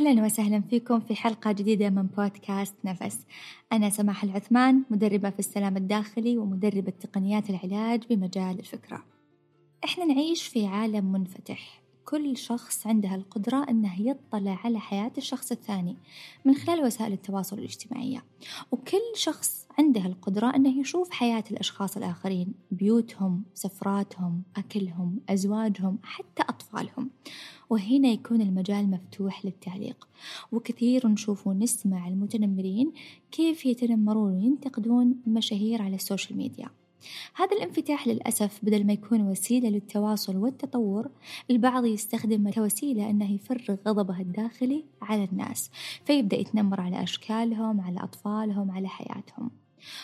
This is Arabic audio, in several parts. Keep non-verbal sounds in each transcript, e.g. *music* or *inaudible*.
أهلا وسهلا فيكم في حلقة جديدة من بودكاست نفس. أنا سماح العثمان مدربة في السلام الداخلي ومدربة تقنيات العلاج بمجال الفكرة. إحنا نعيش في عالم منفتح. كل شخص عنده القدرة أنه يطلع على حياة الشخص الثاني من خلال وسائل التواصل الاجتماعية وكل شخص عنده القدرة أنه يشوف حياة الأشخاص الآخرين بيوتهم سفراتهم أكلهم أزواجهم حتى أطفالهم. وهنا يكون المجال مفتوح للتعليق. وكثير نشوف ونسمع المتنمرين كيف يتنمرون وينتقدون مشاهير على السوشيال ميديا. هذا الانفتاح للأسف بدل ما يكون وسيلة للتواصل والتطور البعض يستخدمه كوسيلة أنه يفرغ غضبه الداخلي على الناس فيبدأ يتنمر على أشكالهم على أطفالهم على حياتهم.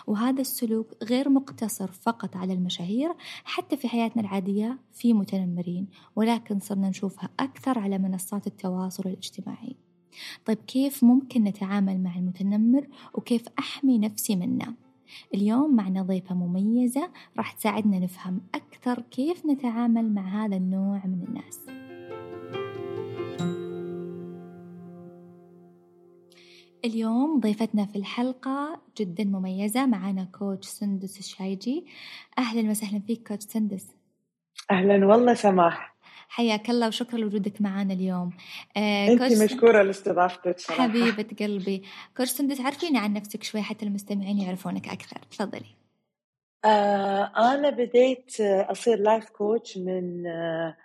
وهذا السلوك غير مقتصر فقط على المشاهير حتى في حياتنا العادية في متنمرين ولكن صرنا نشوفها أكثر على منصات التواصل الاجتماعي طيب كيف ممكن نتعامل مع المتنمر وكيف أحمي نفسي منه؟ اليوم معنا ضيفة مميزة راح تساعدنا نفهم أكثر كيف نتعامل مع هذا النوع من الناس اليوم ضيفتنا في الحلقة جدا مميزة معنا كوتش سندس الشايجي. أهلا وسهلا فيك كوتش سندس. أهلا والله سماح. حياك الله وشكرا لوجودك معنا اليوم. آه انت مشكورة لاستضافتك حبيبة قلبي. كوتش سندس عرفيني عن نفسك شوي حتى المستمعين يعرفونك أكثر. تفضلي. آه أنا بديت أصير life coach من آه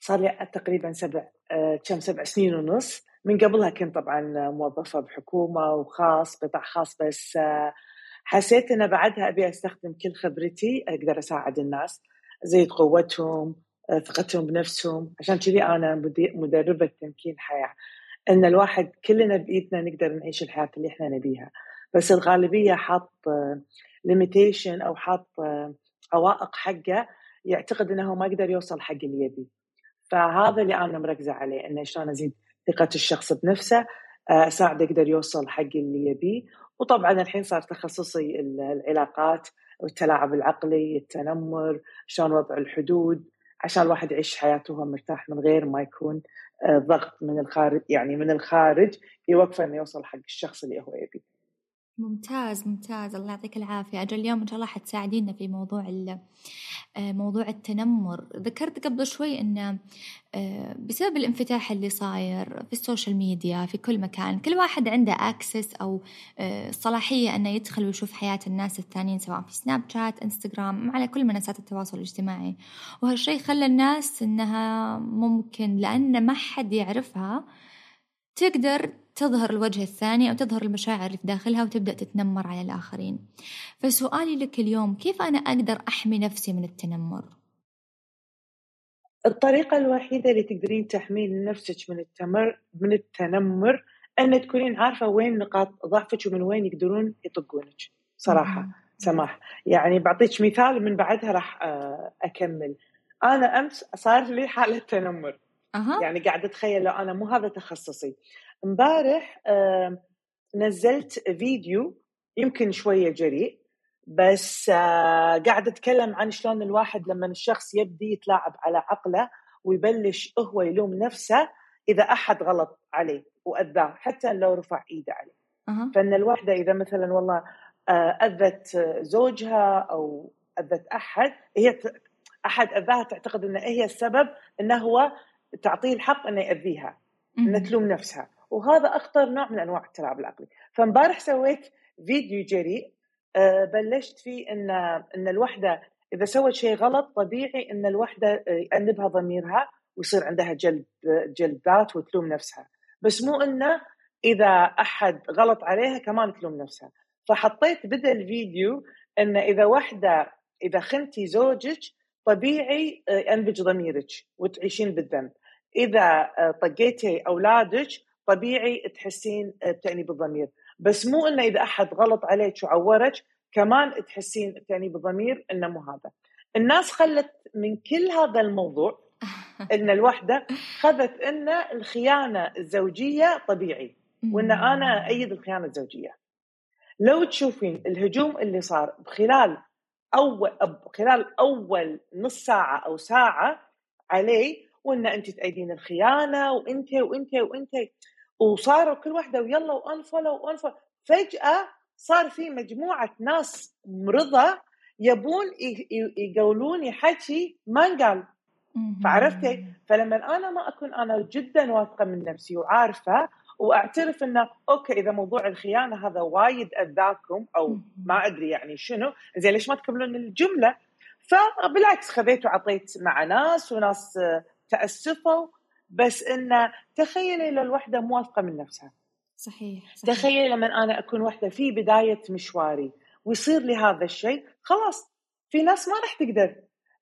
صار لي تقريبا سبع آه كم سبع سنين ونص. من قبلها كنت طبعا موظفة بحكومة وخاص قطاع خاص بس حسيت أن بعدها أبي أستخدم كل خبرتي أقدر أساعد الناس زيد قوتهم ثقتهم بنفسهم عشان كذي أنا مدربة تمكين حياة. أن الواحد كلنا بإيدنا نقدر نعيش الحياة اللي إحنا نبيها. بس الغالبية حاط ليميتيشن أو حاط عوائق حقه يعتقد أنه ما يقدر يوصل حق اللي يبي. فهذا اللي أنا مركزة عليه أنه شلون أزيد ثقة الشخص بنفسه آه، أساعده يقدر يوصل حق اللي يبيه. وطبعا الحين صار تخصصي العلاقات والتلاعب العقلي التنمر شلون وضع الحدود عشان الواحد يعيش حياته وهو مرتاح من غير ما يكون آه، ضغط من الخارج يعني من الخارج يوقفه إنه يوصل حق الشخص اللي هو يبيه. ممتاز ممتاز. الله يعطيك العافية. أجل اليوم إن شاء الله حتساعدينا في موضوع آه، موضوع التنمر. ذكرت قبل شوي أنه آه، بسبب الانفتاح اللي صاير في السوشيال ميديا في كل مكان كل واحد عنده access أو آه، صلاحية أنه يدخل ويشوف حياة الناس الثانيين سواء في سناب شات انستغرام على كل منصات التواصل الاجتماعي. وهالشيء خلى الناس أنها ممكن لأن ما حد يعرفها تقدر تظهر الوجه الثاني أو تظهر المشاعر اللي في داخلها وتبدأ تتنمر على الآخرين. فسؤالي لك اليوم كيف أنا أقدر أحمي نفسي من التنمر؟ الطريقة الوحيدة اللي تقدرين تحمين نفسك من التمر من التنمر أن تكونين عارفة وين نقاط ضعفك ومن وين يقدرون يطقونك صراحة سماح. يعني بعطيك مثال من بعدها راح آه، أكمل. أنا أمس صار لي حالة تنمر. أه. يعني قاعدة أتخيل لو أنا مو هذا تخصصي. امبارح نزلت فيديو يمكن شوية جريء بس آه قاعد أتكلم عن شلون الواحد لما الشخص يبدي يتلاعب على عقله ويبلش هو يلوم نفسه إذا أحد غلط عليه وأذاه حتى لو رفع إيده عليه. أه. فإن الوحدة إذا مثلا والله آه أذت زوجها أو أذت أحد هي أحد أذاها تعتقد أن هي السبب أنه هو تعطيه الحق إنه يأذيها انها تلوم نفسها. وهذا أخطر نوع من أنواع التلاعب العقلي. فامبارح سويت فيديو جريء آه، بلشت فيه إن إن الوحدة إذا سوت شيء غلط طبيعي إن الوحدة آه، يأنبها ضميرها ويصير عندها جلد جلد ذات وتلوم نفسها. بس مو إنه إذا أحد غلط عليها كمان تلوم نفسها. فحطيت بدل الفيديو إن إذا وحدة إذا خنتي زوجك طبيعي آه، ينبج ضميرك وتعيشين بالذنب. إذا طقيتي أولادك طبيعي تحسين بتانيب الضمير. بس مو إنه إذا أحد غلط عليك وعورك كمان تحسين بتانيب الضمير إنه مو هذا. الناس خلت من كل هذا الموضوع *laughs* إن الوحدة خذت إن الخيانة الزوجية طبيعي وإن أنا أيد الخيانة الزوجية. لو تشوفين الهجوم اللي صار خلال اول خلال أول نص ساعة أو ساعة عليه وإن أنت تأيدين الخيانة وانت وانت وانت وصاروا كل واحدة ويلا و unfollow و unfollow فجأة صار في مجموعة ناس مرضى يبون يقولون حكي ما انقال فعرفتي؟ فلما أنا ما أكون أنا جدا واثقة من نفسي وعارفة وأعترف إنه okay إذا موضوع الخيانة هذا وايد أذاكم أو ما أدري يعني شنو زين ليش ما تكملون الجملة؟ فبالعكس خذيت وعطيت مع ناس وناس تأسفوا بس انه تخيلي لو الوحدة مو واثقه من نفسها. صحيح, صحيح. تخيلي لما أنا أكون وحدة في بداية مشواري ويصير لي هذا الشيء خلاص في ناس ما راح تقدر.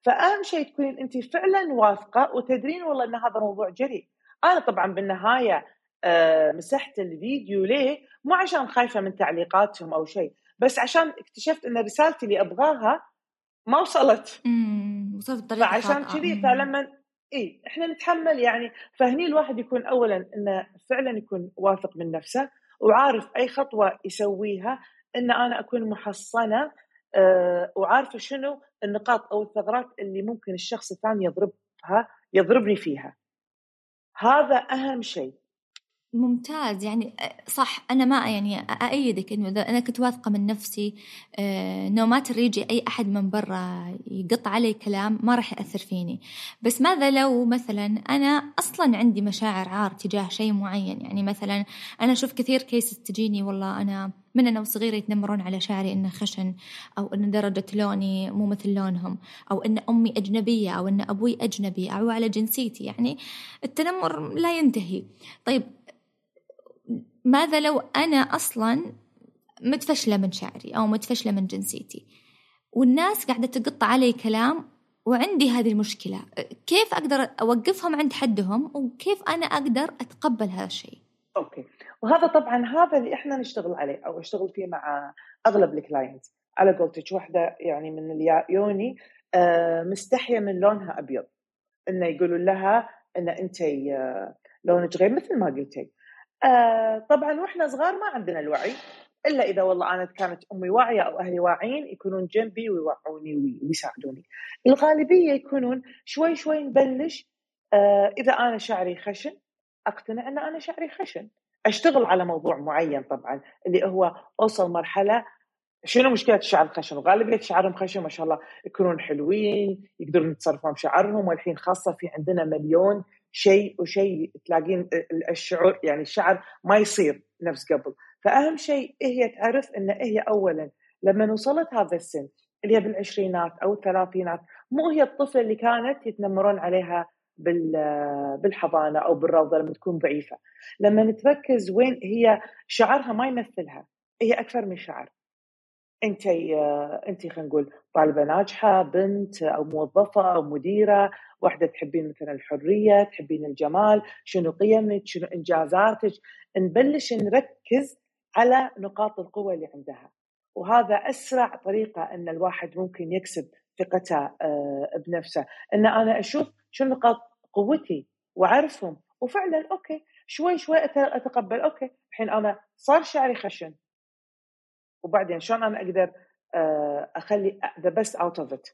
فأهم شيء تكونين أنت فعلا واثقة وتدرين والله إن هذا موضوع جريء. أنا طبعا بالنهاية آه، مسحت الفيديو ليه؟ مو عشان خايفة من تعليقاتهم أو شيء بس عشان اكتشفت إن رسالتي اللي أبغاها ما وصلت. وصلت بطريقة فعشان كذي فلما إي إحنا نتحمل يعني فهني الواحد يكون اولا إنه فعلا يكون واثق من نفسه وعارف أي خطوة يسويها إن أنا أكون محصنة أه وعارفة شنو النقاط أو الثغرات اللي ممكن الشخص الثاني يضربها يضربني فيها. هذا أهم شيء. ممتاز. يعني صح أنا ما يعني أأيدك إنه إذا أنا كنت واثقة من نفسي no matter يجي أي أحد من برا يقط علي كلام ما راح يأثر فيني. بس ماذا لو مثلا أنا أصلا عندي مشاعر عار تجاه شيء معين؟ يعني مثلا أنا أشوف كثير case تجيني والله أنا من أنا وصغيرة يتنمرون على شعري إنه خشن أو إن درجة لوني مو مثل لونهم أو إن أمي أجنبية أو إن أبوي أجنبي أو على جنسيتي. يعني التنمر لا ينتهي. طيب ماذا لو أنا أصلا متفشلة من شعري أو متفشلة من جنسيتي؟ والناس قاعدة تقط علي كلام وعندي هذه المشكلة. كيف أقدر أوقفهم عند حدهم وكيف أنا أقدر أتقبل هذا الشيء؟ okay. وهذا طبعا هذا اللي إحنا نشتغل عليه أو أشتغل فيه مع أغلب ال client. على قولتك واحدة يعني من ال uni آه، مستحية من لونها أبيض. إنه يقولوا لها إن أنت آه، لونك غير مثل ما قلتي. آه طبعا وإحنا صغار ما عندنا الوعي إلا إذا والله أنا كانت أمي واعية أو أهلي واعيين يكونون جنبي ويوعوني ويساعدوني. الغالبية يكونون شوي شوي نبلش آه إذا أنا شعري خشن أقتنع إن أنا شعري خشن. أشتغل على موضوع معين طبعا اللي هو أوصل مرحلة شنو مشكلة الشعر الخشن؟ وغالبية شعرهم خشن ما شاء الله يكونون حلوين يقدرون يتصرفون بشعرهم والحين خاصة في عندنا مليون شيء وشيء تلاقين الشعور يعني الشعر ما يصير نفس قبل. فأهم شيء هي تعرف إن هي اولا لما وصلت هذا السن اللي هي بالعشرينات أو الثلاثينات مو هي الطفلة اللي كانت يتنمرون عليها بالحضانة أو بالروضة لما تكون ضعيفة. لما تركز وين هي شعرها ما يمثلها هي أكثر من شعر. أنت أنت خلينا نقول طالبة ناجحة بنت أو موظفة أو مديرة واحدة تحبين مثلا الحرية تحبين الجمال شنو قيمك شنو إنجازاتك؟ نبلش نركز على نقاط القوة اللي عندها. وهذا أسرع طريقة أن الواحد ممكن يكسب ثقته آه، بنفسه. أن أنا أشوف شنو نقاط قوتي وأعرفهم. وفعلا okay شوي شوي أتقبل okay الحين أنا صار شعري خشن. وبعدين شلون أنا أقدر آه، أخلي the best out of it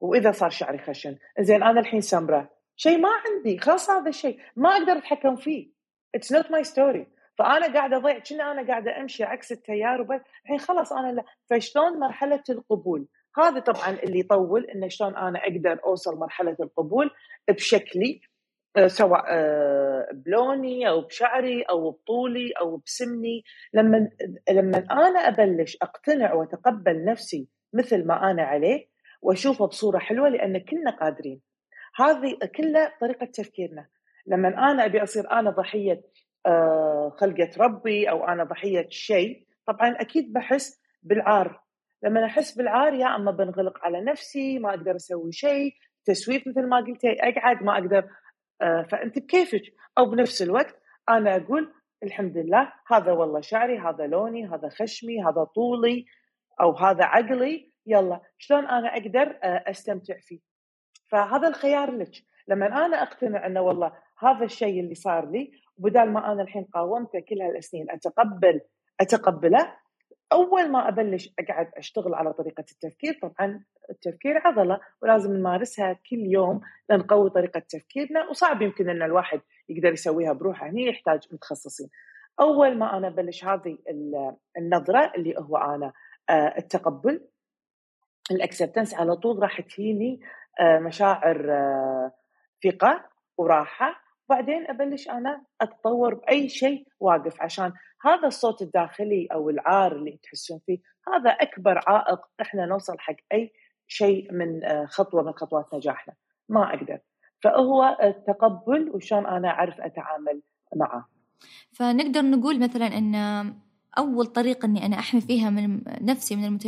وإذا صار شعري خشن. زين أنا الحين سمرة. شيء ما عندي خلاص هذا الشيء. ما أقدر أتحكم فيه. it's not my story فأنا قاعدة أضيع كنا أنا قاعدة أمشي عكس التيار وبس. الحين خلاص أنا لا. فشلون مرحلة القبول؟ هذا طبعا اللي يطول إنه شلون أنا أقدر أوصل مرحلة القبول بشكلي. سواء آه، بلوني أو بشعري أو بطولي أو بسمني. لما لما أنا أبلش أقتنع وأتقبل نفسي مثل ما أنا عليه وأشوفه بصورة حلوة لأن كلنا قادرين. هذه كلها طريقة تفكيرنا. لما أنا أبي أصير أنا ضحية آه، خلقة ربي أو أنا ضحية شيء طبعا أكيد بحس بالعار. لما أحس بالعار يا أما بنغلق على نفسي ما أقدر أسوي شيء تسويف مثل ما قلتي أقعد ما أقدر آه، فأنت بكيفك. أو بنفس الوقت أنا أقول الحمد لله هذا والله شعري هذا لوني هذا خشمي هذا طولي أو هذا عقلي يلا شلون أنا أقدر آه، أستمتع فيه؟ فهذا الخيار لك. لما أنا أقتنع إنه والله هذا الشيء اللي صار لي وبدال ما أنا الحين قاومته كل هالسنين أتقبل أتقبله أول ما أبلش أقعد أشتغل على طريقة التفكير طبعا التفكير عضلة ولازم نمارسها كل يوم لنقوي طريقة تفكيرنا وصعب يمكن إن الواحد يقدر يسويها بروحه هني يحتاج متخصصين. أول ما أنا أبلش هذه النظرة اللي هو أنا آه، التقبل الأكسبتنس على طول راح تجيني آه، مشاعر آه، ثقة وراحة وبعدين أبلش أنا أتطور بأي شيء واقف عشان هذا الصوت الداخلي أو العار اللي تحسون فيه هذا أكبر عائق إحنا نوصل حق أي شيء من خطوة من خطوات نجاحنا. ما أقدر. فهو التقبل وشلون أنا أعرف أتعامل معه. فنقدر نقول مثلا إن أول طريقة إني أنا أحمي فيها من نفسي من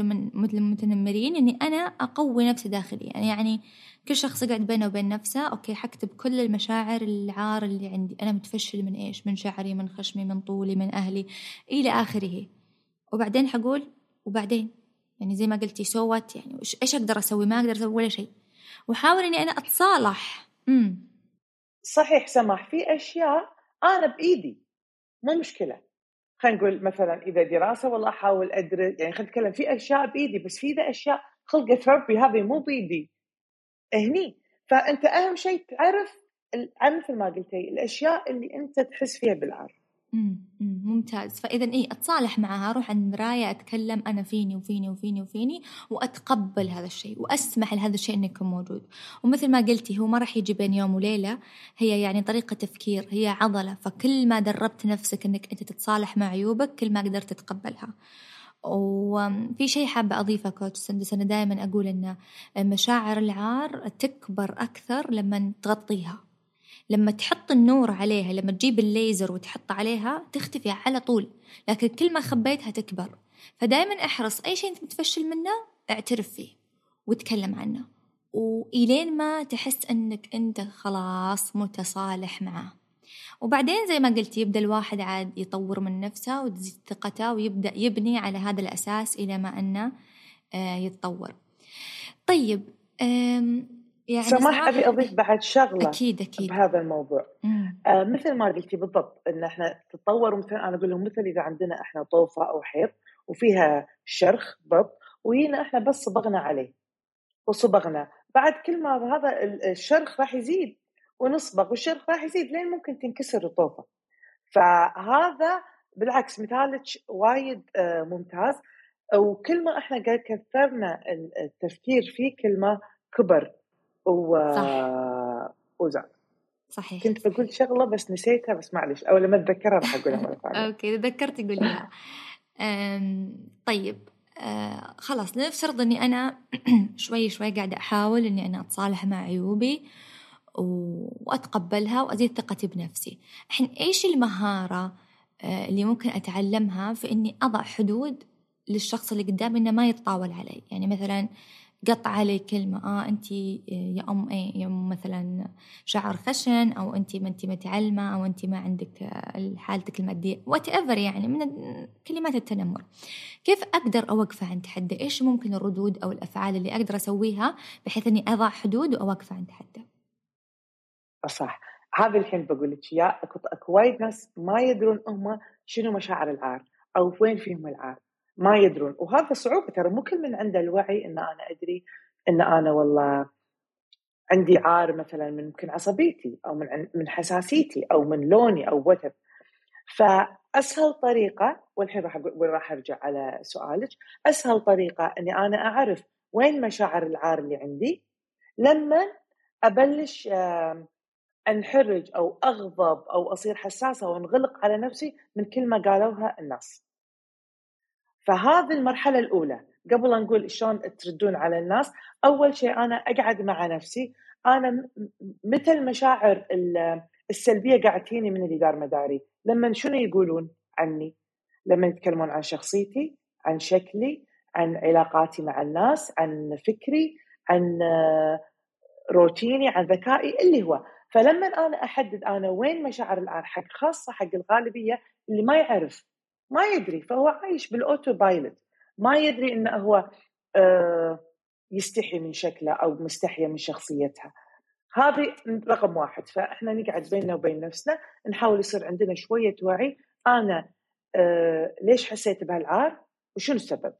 المتنمرين إني أنا أقوي نفسي داخليا. يعني, يعني كل شخص يقعد بينه وبين نفسه أوكي حكتب كل المشاعر العار اللي عندي. أنا متفشل من إيش؟ من شعري من خشمي من طولي من أهلي إلى آخره. وبعدين حقول وبعدين؟ يعني زي ما قلتي سوت يعني إيش أقدر أسوي؟ ما أقدر أسوي ولا شيء. وحاول إني أنا أتصالح. امم صحيح سماح. في أشياء أنا بإيدي. مو مشكلة. خلينا نقول مثلا إذا دراسة والله أحاول أدرس يعني خلينا نتكلم في أشياء بايدي بس في ذا أشياء خلقت ربي هذه مو بايدي هني. فأنت أهم شيء تعرف مثل ما قلتي الأشياء اللي أنت تحس فيها ممتاز. فاذا اي أتصالح معها أروح عند مرايه أتكلم أنا فيني وفيني وفيني وفيني وأتقبل هذا الشيء وأسمح لهذا الشيء انه يكون موجود. ومثل ما قلتي هو ما راح يجي بين يوم وليلة. هي يعني طريقة تفكير هي عضلة. فكل ما دربت نفسك إنك أنت تتصالح مع عيوبك كل ما قدرت تتقبلها. وفي شيء حابة أضيفه كوتش سندس أنا دائما أقول أن مشاعر العار تكبر أكثر لما تغطيها. لما تحط النور عليها لما تجيب الليزر وتحط عليها تختفي على طول لكن كل ما خبيتها تكبر. فدائما أحرص أي شيء أنت متفشل منه اعترف فيه وتكلم عنه. وإلين ما تحس أنك أنت خلاص متصالح معه. وبعدين زي ما قلت يبدأ الواحد عاد يطور من نفسه وتزيد ثقته ويبدأ يبني على هذا الأساس إلى ما أنه آه، يتطور. طيب يعني سماح ابي أضيف بعد شغلة أكيد أكيد. بهذا الموضوع. آه مثل ما قلتي بالضبط إن إحنا تطور مثلا أنا أقول لهم مثل إذا عندنا إحنا طوفة أو حيط وفيها شرخ ضب وجينا إحنا بس صبغنا عليه وصبغنا. بعد كل ما هذا الشرخ راح يزيد ونصبغ والشرخ راح يزيد لين ممكن تنكسر الطوفة. فهذا بالعكس مثالك وايد آه ممتاز. وكل ما إحنا كثرنا التفكير فيه كل ما كبر. و... صح. وزاد صحيح. كنت بقول شغلة بس نسيتها بس معلش أو لما أتذكرها راح أقولها مرة ثانية. *laughs* أوكي تذكرتي قوليها. طيب آه خلاص نفترض إني أنا *clears throat* شوي شوي قاعدة أحاول إني أنا أتصالح مع عيوبي وأتقبلها وأزيد ثقتي بنفسي. الحين إيش المهارة آه اللي ممكن أتعلمها في إني أضع حدود للشخص اللي قدامي إنه ما يتطاول علي؟ يعني مثلا قط علي كلمة. آه انت يا أم إيه يا أم مثلا شعر خشن أو انت ما انت متعلمة أو انت ما عندك حالتك المادية whatever يعني من كلمات التنمر. كيف أقدر اوقفه عند حدة؟ إيش ممكن الردود أو الأفعال اللي أقدر أسويها بحيث إني أضع حدود واوقفه عند حدة؟ صح. هذا الحين بقول لك يا أكو وايد ناس ما يدرون هم شنو مشاعر العار أو وين فيهم العار. ما يدرون. وهذا صعوبة ترى مو كل من عنده الوعي إن أنا أدري إن أنا والله عندي عار مثلا من ممكن عصبيتي أو من من حساسيتي أو من لوني أو وتر فأسهل طريقة والحين راح راح أرجع على سؤالك. أسهل طريقة إني أنا أعرف وين مشاعر العار اللي عندي. لما أبلش أنحرج أو أغضب أو أصير حساسة وانغلق على نفسي من كل ما قالوها الناس. فهذه المرحلة الأولى قبل أن نقول شلون تردون على الناس أول شيء أنا أقعد مع نفسي أنا متى المشاعر السلبية قاعد تجيني من اللي دار مداري؟ لما شنو يقولون عني؟ لما يتكلمون عن شخصيتي عن شكلي عن علاقاتي مع الناس عن فكري عن روتيني عن ذكائي اللي هو. فلما أنا أحدد أنا وين مشاعر العار حق خاصة حق الغالبية اللي ما يعرف ما يدري فهو عايش بال autopilot ما يدري إنه هو آه، يستحي من شكله أو مستحية من شخصيتها. هذه رقم واحد. فإحنا نقعد بيننا وبين نفسنا نحاول يصير عندنا شوية وعي. أنا آه، ليش حسيت بهالعار؟ وشنو السبب؟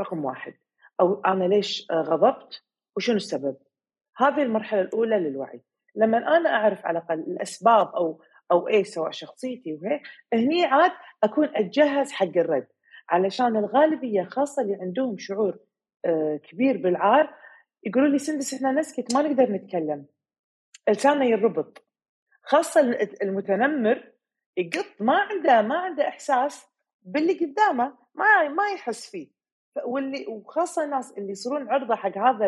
رقم واحد. أو أنا ليش غضبت؟ وشنو السبب؟ هذه المرحلة الأولى للوعي. لما أنا أعرف على الأقل الأسباب أو أو إيه سواء شخصيتي وهيك هني عاد أكون أتجهز حق الرد. علشان الغالبية خاصة اللي عندهم شعور آه، كبير بالعار يقولوا لي سندس إحنا نسكت ما نقدر نتكلم. لساننا يربط. خاصة المتنمر يقط ما عنده ما عنده إحساس باللي قدامه ما ما يحس فيه. واللي وخاصة الناس اللي يصيرون عرضة حق هذا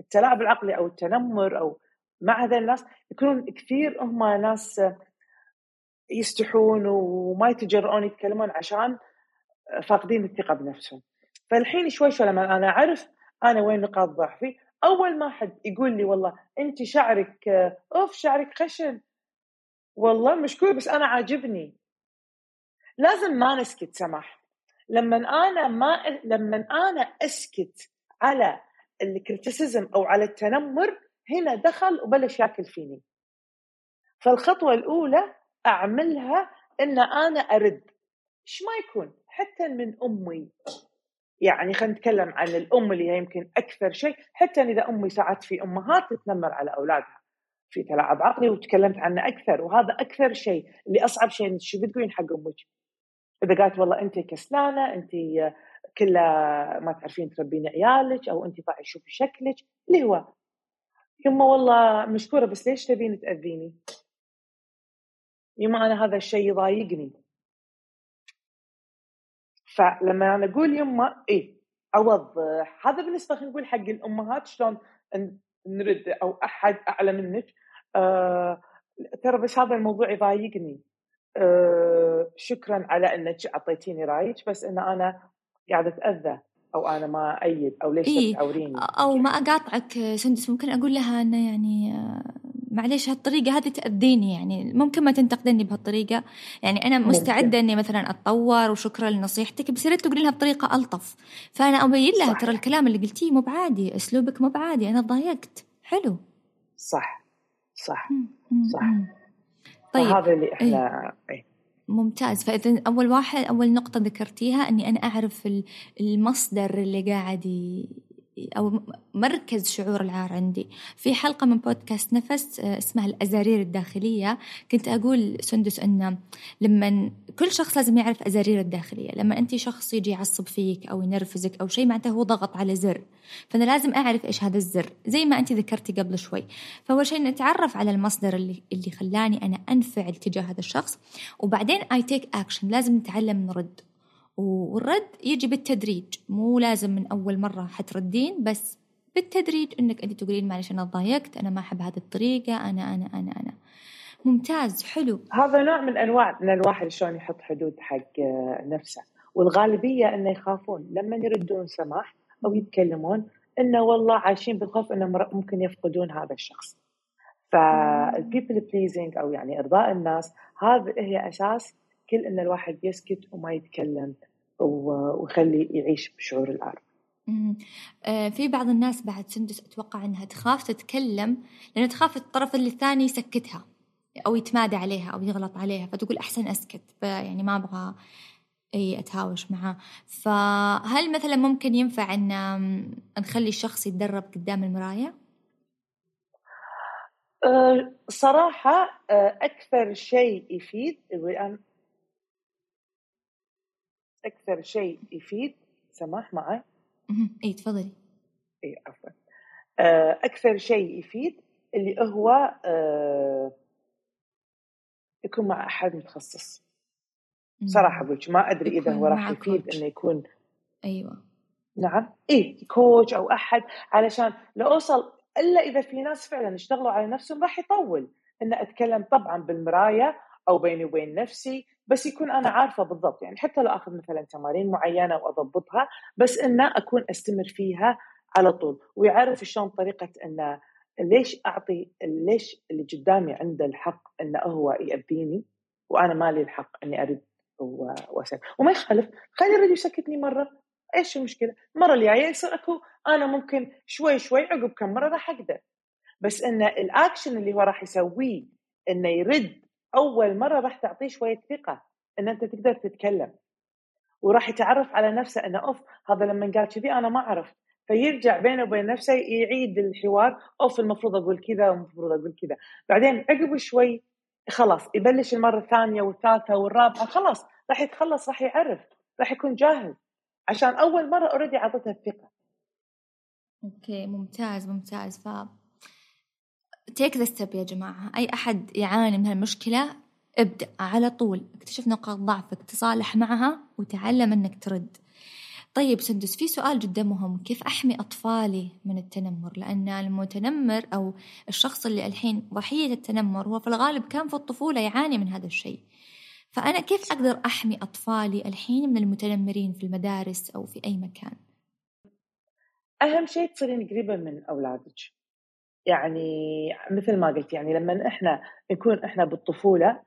التلاعب العقلي أو التنمر أو مع هذا الناس يكونون كثير هم ناس يستحون وما يتجرؤون يتكلمون عشان فاقدين الثقة بنفسهم. فالحين شوي شوي لما أنا أعرف أنا وين نقاط ضعفي أول ما حد يقول لي والله أنت شعرك أوف شعرك خشن. والله مشكور بس أنا عاجبني. لازم ما نسكت سماح. لما أنا ما لما أنا أسكت على الكريتيسيزم أو على التنمر هنا دخل وبلش ياكل فيني. فالخطوة الأولى أعملها إن أنا أرد. إيش ما يكون؟ حتى من أمي. يعني خلينا نتكلم عن الأم اللي هي يمكن أكثر شيء. حتى إذا أمي ساعات في امهات تتنمر على أولادها. في تلاعب عقلي وتكلمت عنه أكثر وهذا أكثر شيء. اللي أصعب شيء شو بتقولين حق أمك؟ إذا قالت والله أنت كسلانة أنت كلها ما تعرفين تربين عيالك أو أنت طاعي شوفي شكلك. اللي هو يما والله مشكورة بس ليش تبين تأذيني؟ يما أنا هذا الشيء يضايقني. فلما أنا أقول يما اي أوضح. هذا بالنسبة خلينا نقول حق الأمهات شلون نرد أو أحد أعلى منك. آه ترى بس هذا الموضوع يضايقني. آه شكرا على إنك أعطيتيني رأيك بس إن أنا قاعدة أتأذى أو أنا ما أيد أو ليش إيه؟ تعوريني أو ما أقاطعك سندس. ممكن أقول لها إنه يعني آه، معليش هالطريقة هذه تأذيني يعني. ممكن ما تنتقدني بهالطريقة. يعني أنا مستعدة إني مثلا أتطور وشكرا لنصيحتك. بس ريت تقولي لها بطريقة ألطف. فأنا أبين لها ترى الكلام اللي قلتيه مو بعادي أسلوبك مو بعادي. أنا ضايقت. حلو. صح. صح. صح. طيب. هذا اللي إحنا إيه. إيه. ممتاز. فإذا أول واحد أول نقطة ذكرتيها أني أنا أعرف المصدر اللي قاعد أو مركز شعور العار عندي. في حلقة من بودكاست نفس آه، اسمها الأزارير الداخلية. كنت أقول سندس أن لما كل شخص لازم يعرف أزارير الداخلية. لما أنت شخص يجي يعصب فيك أو ينرفزك أو شيء معناته هو ضغط على زر. فأنا لازم أعرف إيش هذا الزر. زي ما أنت ذكرتي قبل شوي. فأول شيء نتعرف على المصدر اللي, اللي خلاني أنا أنفعل تجاه هذا الشخص. وبعدين I take action. لازم نتعلم نرد. والرد يجي بالتدريج. مو لازم من أول مرة حتردين بس بالتدريج إنك أنت تقولين معلش أنا ضايقت أنا ما أحب هذه الطريقة أنا أنا أنا أنا. ممتاز حلو. هذا نوع من أنواع من الواحد شلون يحط حدود حق نفسه. والغالبية إنه يخافون. لما يردون سماح أو يتكلمون إنه والله عايشين بالخوف إنه ممكن يفقدون هذا الشخص. فال people pleasing أو يعني إرضاء الناس هذا هي أساس كل إن الواحد يسكت وما يتكلم ويخلي يعيش بشعور العار آه في بعض الناس بعد سندس أتوقع إنها تخاف تتكلم لأن تخاف الطرف اللي الثاني يسكتها أو يتمادى عليها أو يغلط عليها فتقول أحسن أسكت يعني ما أبغى إي أتهاوش معاه. فهل مثلا ممكن ينفع إن نخلي الشخص يتدرب قدام المرايه أه صراحة أه أكثر شيء يفيد أكثر شيء يفيد. سماح معي؟ اي تفضلي. اي عفوا. آه، أكثر شيء يفيد اللي هو آه، يكون مع أحد متخصص. صراحة أقول ما أدري إذا هو راح يفيد إنه يكون. أيوه. نعم. اي كوتش أو أحد علشان لو اوصل إلا إذا في ناس فعلا اشتغلوا على نفسهم راح يطول. إن أتكلم طبعا بالمراية أو بيني وبين نفسي بس يكون أنا عارفة بالضبط يعني حتى لو آخذ مثلا تمارين معينة وأضبطها بس إنه أكون أستمر فيها على طول. ويعرف شلون طريقة إنه ليش أعطي ليش اللي قدامي عنده الحق إنه هو يأذيني وأنا مالي الحق إني أرد واسكت وما يخالف خلي يرد يسكتني مرة. إيش المشكلة؟ المرة الجايه يصير أكو أنا ممكن شوي شوي عقب كم مرة راح أقدر. بس ان الاكشن اللي هو راح يسويه إنه يرد أول مرة راح تعطيه شوية ثقة إن أنت تقدر تتكلم وراح يتعرف على نفسه إنه أوف هذا لما قال كذي أنا ما عرفت فيرجع بينه وبين نفسه يعيد الحوار أوف المفروض أقول كذا والمفروض أقول كذا. بعدين عقب شوي خلاص يبلش المرة الثانية والثالثة والرابعة خلاص راح يتخلص راح يعرف راح يكون جاهز عشان أول مرة already اعطيته الثقة. okay ممتاز ممتاز. ف take the step يا جماعة. أي أحد يعاني من هالمشكلة ابدأ على طول. اكتشف نقاط ضعفك تصالح معها وتعلم إنك ترد. طيب سندس في سؤال جدا مهم. كيف أحمي أطفالي من التنمر؟ لأن المتنمر أو الشخص اللي الحين ضحية التنمر هو في الغالب كان في الطفولة يعاني من هذا الشيء. فأنا كيف أقدر أحمي أطفالي الحين من المتنمرين في المدارس أو في أي مكان؟ أهم شيء تصيرين قريبة من أولادك. يعني مثل ما قلت يعني لما إحنا نكون إحنا بالطفولة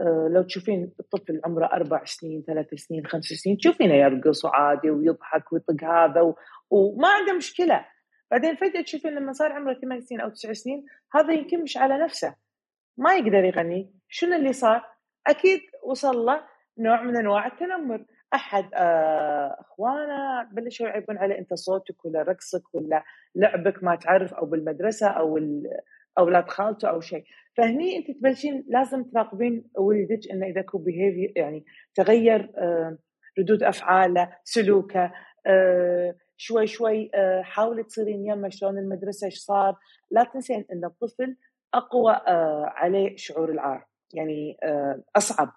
آه، لو تشوفين الطفل عمره أربع سنين ثلاث سنين خمس سنين تشوفينه يرقص وعادي ويضحك ويطق هذا و... وما عنده مشكلة. بعدين فجأة تشوفين لما صار عمره ثمان سنين أو تسع سنين هذا يمكن مش على نفسه. ما يقدر يغني. شنو اللي صار؟ أكيد وصل له نوع من أنواع التنمر. أحد آه، أخوانه بلشوا يعيبون عليه أنت صوتك ولا رقصك ولا لعبك ما تعرف أو بالمدرسة أو أولاد خالته أو شيء. فهني أنت تبلشين لازم تراقبين ولدك انه إذا كو بيهيفير يعني تغير آه، ردود أفعاله سلوكه آه، شوي شوي حاولي تصيرين يمه شلون المدرسة إيش صار. لا تنسين إن الطفل أقوى عليه شعور العار. يعني أصعب.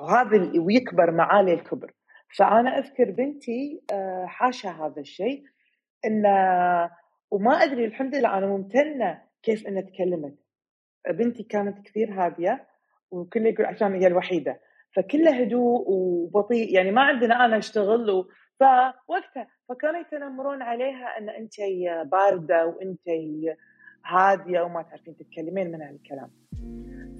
وهذا ويكبر معاه للكبر فأنا أذكر بنتي حاشا هذا الشيء انه وما أدري الحمد لله أنا ممتنة كيف إنها تكلمت. بنتي كانت كثير هادية وكل يقول عشان هي الوحيدة. فكلها هدوء وبطيء يعني ما عندنا أنا أشتغل. فوقتها فكانوا يتنمرون عليها إن انت باردة وانت هادية وما تعرفين تتكلمين من هالكلام.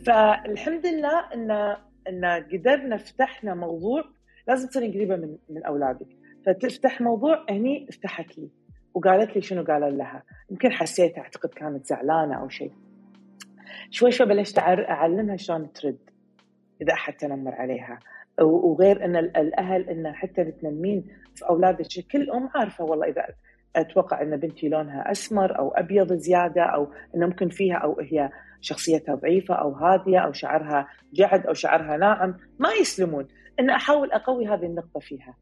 فالحمد لله إن إن قدرنا فتحنا موضوع لازم تصيرين قريبة من من أولادك. فتفتح موضوع هني فتحت لي وقالت لي شنو قال لها. يمكن حسيت أعتقد كانت زعلانة أو شيء شوي شوي بلشت أعلمها شلون ترد إذا أحد تنمر عليها. وغير إن الأهل إن حتى تنمين في اولادك كل ام عارفة والله إذا أتوقع أن بنتي لونها أسمر أو أبيض زيادة أو انه ممكن فيها أو هي شخصيتها ضعيفة أو هادية أو شعرها جعد أو شعرها ناعم. ما يسلمون. إن أحاول أقوي هذه النقطة فيها.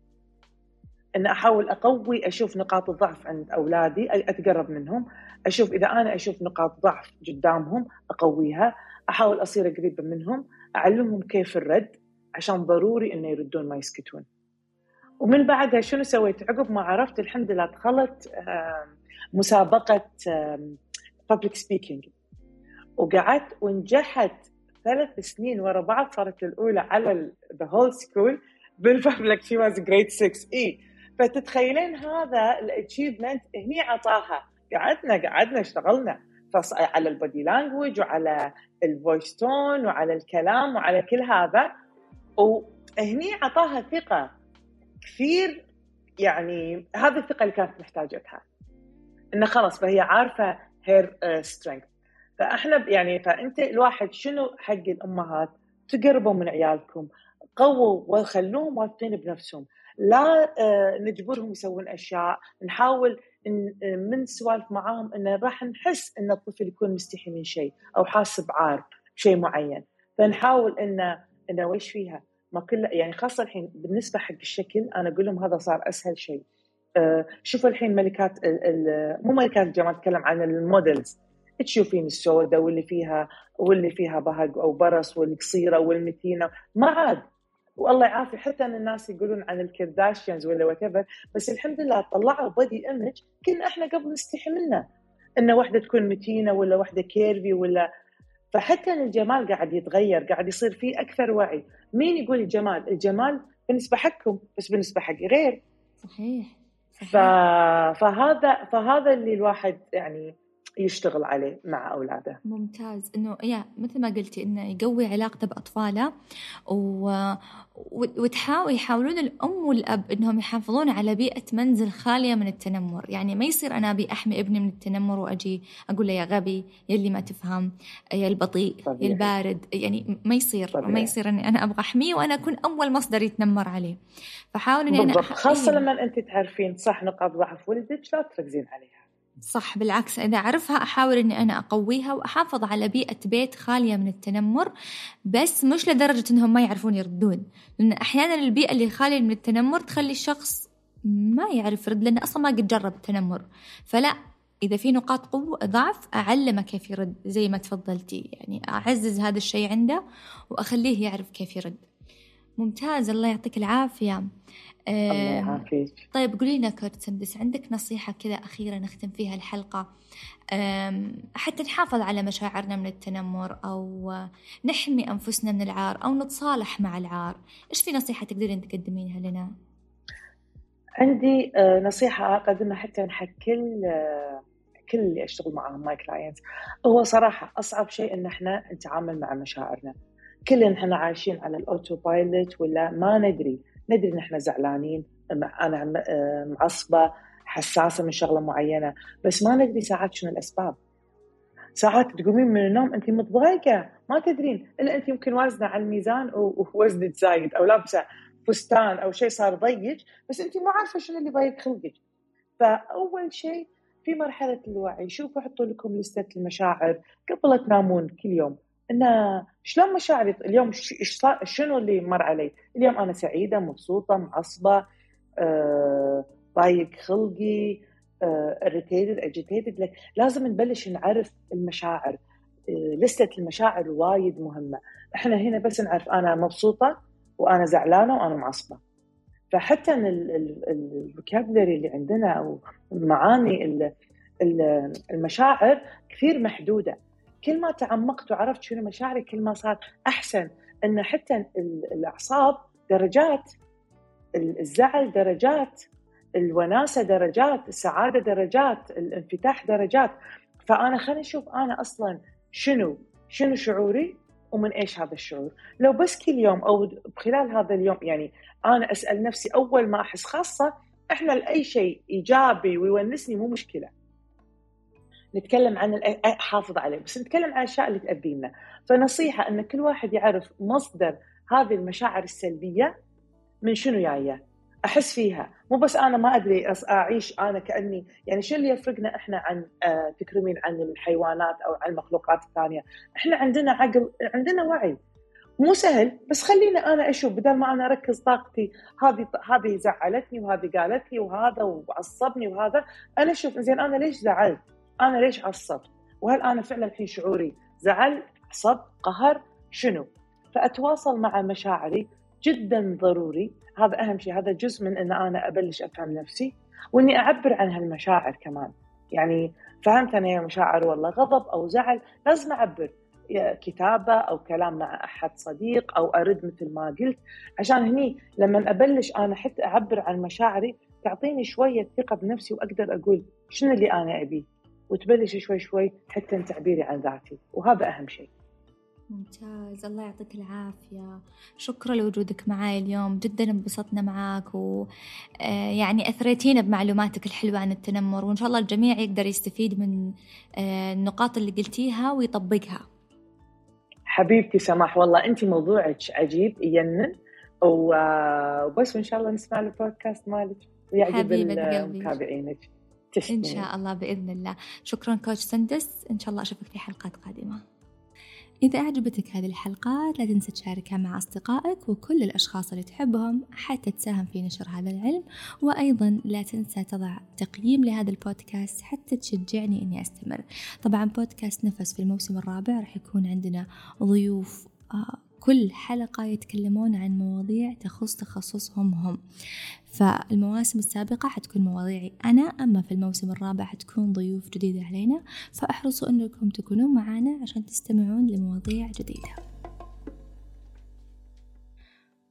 إن أحاول أقوي أشوف نقاط الضعف عند أولادي أتقرب منهم. أشوف إذا أنا أشوف نقاط ضعف قدامهم أقويها. أحاول أصير قريبة منهم أعلمهم كيف الرد عشان ضروري إنه يردون ما يسكتون. ومن بعدها شنو سويت؟ عقب ما عرفت الحمد لله دخلت مسابقة public speaking وقعدت ونجحت ثلاث سنين ورا بعض صارت الأولى على the whole school بال public she was grade 6 إي. فتتخيلين هذا ال achievement هني عطاها قعدنا قعدنا اشتغلنا. على ال body language وعلى ال voice tone وعلى الكلام وعلى كل هذا. وهني عطاها ثقة. كثير يعني هذه الثقة اللي كانت محتاجتها. إنه خلاص فهي عارفة her strength uh, فإحنا يعني فأنت الواحد شنو حق الأمهات؟ تقربوا من عيالكم قووا وخلوهم واثقين بنفسهم. لا آه، نجبرهم يسوون أشياء. نحاول آه، من سوالف معاهم إنه راح نحس إن الطفل يكون مستحي من شيء أو حاس بعار بشيء معين. فنحاول انه إنه ويش فيها؟ ما كل يعني خاصة الحين بالنسبة حق الشكل أنا أقول لهم هذا صار أسهل شيء. آه، شوفوا الحين ملكات مو ملكات الجمال أتكلم عن المودلز. تشوفين السوداء واللي فيها واللي فيها بهق أو برص والقصيرة والمتينة. ما عاد. والله يعافي حتى أن الناس يقولون عن الكرداشيانز ولا what بس الحمد لله طلعوا body image كنا إحنا قبل نستحي منه. ان واحدة تكون متينة ولا واحدة curvy ولا فحتى ان الجمال قاعد يتغير قاعد يصير فيه أكثر وعي. مين يقول الجمال؟ الجمال بالنسبة حقكم بس بالنسبة حقي غير. صحيح, صحيح. ف... فهذا فهذا اللي الواحد يعني يشتغل عليه مع أولاده ممتاز إنه يا مثل ما قلتي إنه يقوي علاقته بأطفاله و... وتحاول يحاولون الأم والأب إنهم يحافظون على بيئة منزل خالية من التنمر يعني ما يصير أنا أبي أحمي ابني من التنمر وأجي أقول له يا غبي يا اللي ما تفهم يا البطيء طبيعي. يا البارد يعني ما يصير طبيعي. ما يصير إني أنا أبغى أحميه وأنا أكون أول مصدر يتنمر عليه فحاول إني أنا. خاصة إيه. لما أنت تعرفين صح نقاط ضعف ولدك لا تركزين عليها صح بالعكس إذا أعرفها أحاول إني أنا أقويها وأحافظ على بيئة بيت خالية من التنمر بس مش لدرجة إنهم ما يعرفون يردون. لأن أحيانا البيئة اللي خالية من التنمر تخلي الشخص ما يعرف يرد لأنه أصلا ما قد جرب التنمر. فلا إذا في نقاط قوة ضعف أعلمه كيف يرد زي ما تفضلتي. يعني أعزز هذا الشيء عنده وأخليه يعرف كيف يرد. ممتاز الله يعطيك العافية. الله يعافيك. طيب قولي لنا كورت عندك نصيحة كذا أخيرة نختم فيها الحلقة. حتى نحافظ على مشاعرنا من التنمر أو نحمي أنفسنا من العار أو نتصالح مع العار. إيش في نصيحة تقدرين تقدمينها لنا؟ عندي آه، نصيحة أقدمها حتى حق كل آه، كل اللي أشتغل معاهم my client هو صراحة أصعب شيء إن إحنا نتعامل مع مشاعرنا. كلنا إحنا عايشين على الأوتو بايلوت ولا ما ندري. ندري ان إحنا زعلانين أنا معصبه حساسة من شغلة معينة بس ما ندري ساعات شنو الأسباب. ساعات تقومين من النوم انت متضايقة ما تدرين. إلا انت يمكن وازنة على الميزان ووزنك زايد أو لابسة فستان أو شيء صار ضيق بس انت مو عارفة شنو اللي ضايق خلقك. فأول شيء في مرحلة الوعي شوفوا حطوا لكم لستة المشاعر قبل تنامون كل يوم. انه شلون مشاعري اليوم؟ شنو اللي مر علي؟ اليوم أنا سعيدة مبسوطة معصبة آه، ضايق خلقي irritated آه، agitated لازم نبلش نعرف المشاعر. آه، لستة المشاعر وايد مهمة. إحنا هنا بس نعرف أنا مبسوطة وأنا زعلانة وأنا معصبة. فحتى ال vocabulary اللي عندنا أو معاني المشاعر كثير محدودة. كل ما تعمقت وعرفت شنو مشاعري كل ما صار أحسن. ان حتى الأعصاب درجات الزعل درجات الوناسة درجات السعادة درجات الانفتاح درجات. فأنا خليني أشوف أنا أصلا شنو شنو شعوري ومن إيش هذا الشعور. لو بس كل يوم أو خلال هذا اليوم يعني أنا أسأل نفسي أول ما أحس خاصة إحنا لأي شيء إيجابي ويونسني مو مشكلة. نتكلم عن حافظ عليه بس نتكلم عن الأشياء اللي تاذينا فنصيحة إن كل واحد يعرف مصدر هذه المشاعر السلبية من شنو جاية. أحس فيها. مو بس أنا ما أدري أعيش أنا كأني يعني شو اللي يفرقنا إحنا عن آه تكرمين عن الحيوانات أو عن المخلوقات الثانية؟ إحنا عندنا عقل عندنا وعي. مو سهل بس خليني أنا أشوف بدل ما أنا أركز طاقتي هذه هذه زعلتني وهذه قالت لي وهذا وعصبني وهذا أنا أشوف زين أنا ليش زعلت؟ أنا ليش عصبت وهل أنا فعلا الحين شعوري زعل؟ عصب قهر؟ شنو؟ فأتواصل مع مشاعري جدا ضروري. هذا أهم شيء هذا جزء من إن أنا أبلش أفهم نفسي وإني أعبر عن هالمشاعر كمان. يعني فهمت أنا مشاعر والله غضب أو زعل لازم أعبر. كتابة أو كلام مع أحد صديق أو أرد مثل ما قلت. عشان هني لما أبلش أنا حتى أعبر عن مشاعري تعطيني شوية ثقة بنفسي وأقدر أقول شنو اللي أنا أبيه. وتبلش شوي شوي حتى تعبيري عن ذاتي. وهذا أهم شيء. ممتاز. الله يعطيك العافية. شكرا لوجودك معي اليوم. جدا انبسطنا معاك ويعني آه، أثريتينا بمعلوماتك الحلوة عن التنمر. وإن شاء الله الجميع يقدر يستفيد من آه، النقاط اللي قلتيها ويطبقها. حبيبتي سماح والله أنت موضوعك عجيب يجنن وبس وإن شاء الله نسمع البودكاست مالك ويعجب المتابعينك إن شاء الله بإذن الله. شكرا كوتش سندس. إن شاء الله أشوفك في حلقات قادمة. إذا أعجبتك هذه الحلقات لا تنسى تشاركها مع أصدقائك وكل الأشخاص اللي تحبهم حتى تساهم في نشر هذا العلم. وأيضا لا تنسى تضع تقييم لهذا البودكاست حتى تشجعني إني أستمر. طبعا بودكاست نفس في الموسم الرابع راح يكون عندنا ضيوف آه، كل حلقة يتكلمون عن مواضيع تخص تخصصهم هم. فالمواسم السابقة حتكون مواضيعي أنا أما في الموسم الرابع حتكون ضيوف جديدة علينا. فأحرصوا أنكم تكونون معنا عشان تستمعون لمواضيع جديدة.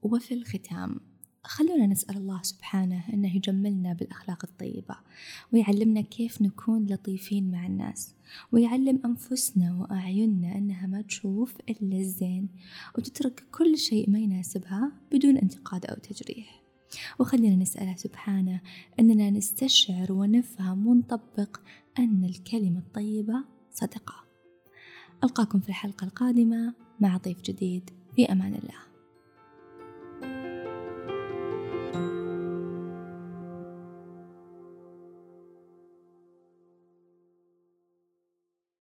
وفي الختام خلونا نسأل الله سبحانه أنه يجملنا بالأخلاق الطيبة ويعلمنا كيف نكون لطيفين مع الناس ويعلم أنفسنا وأعيننا أنها ما تشوف إلا الزين وتترك كل شيء ما يناسبها بدون انتقاد أو تجريح. وخلينا نسأله سبحانه أننا نستشعر ونفهم ونطبق أن الكلمة الطيبة صدقة. ألقاكم في الحلقة القادمة مع ضيف جديد. في أمان الله.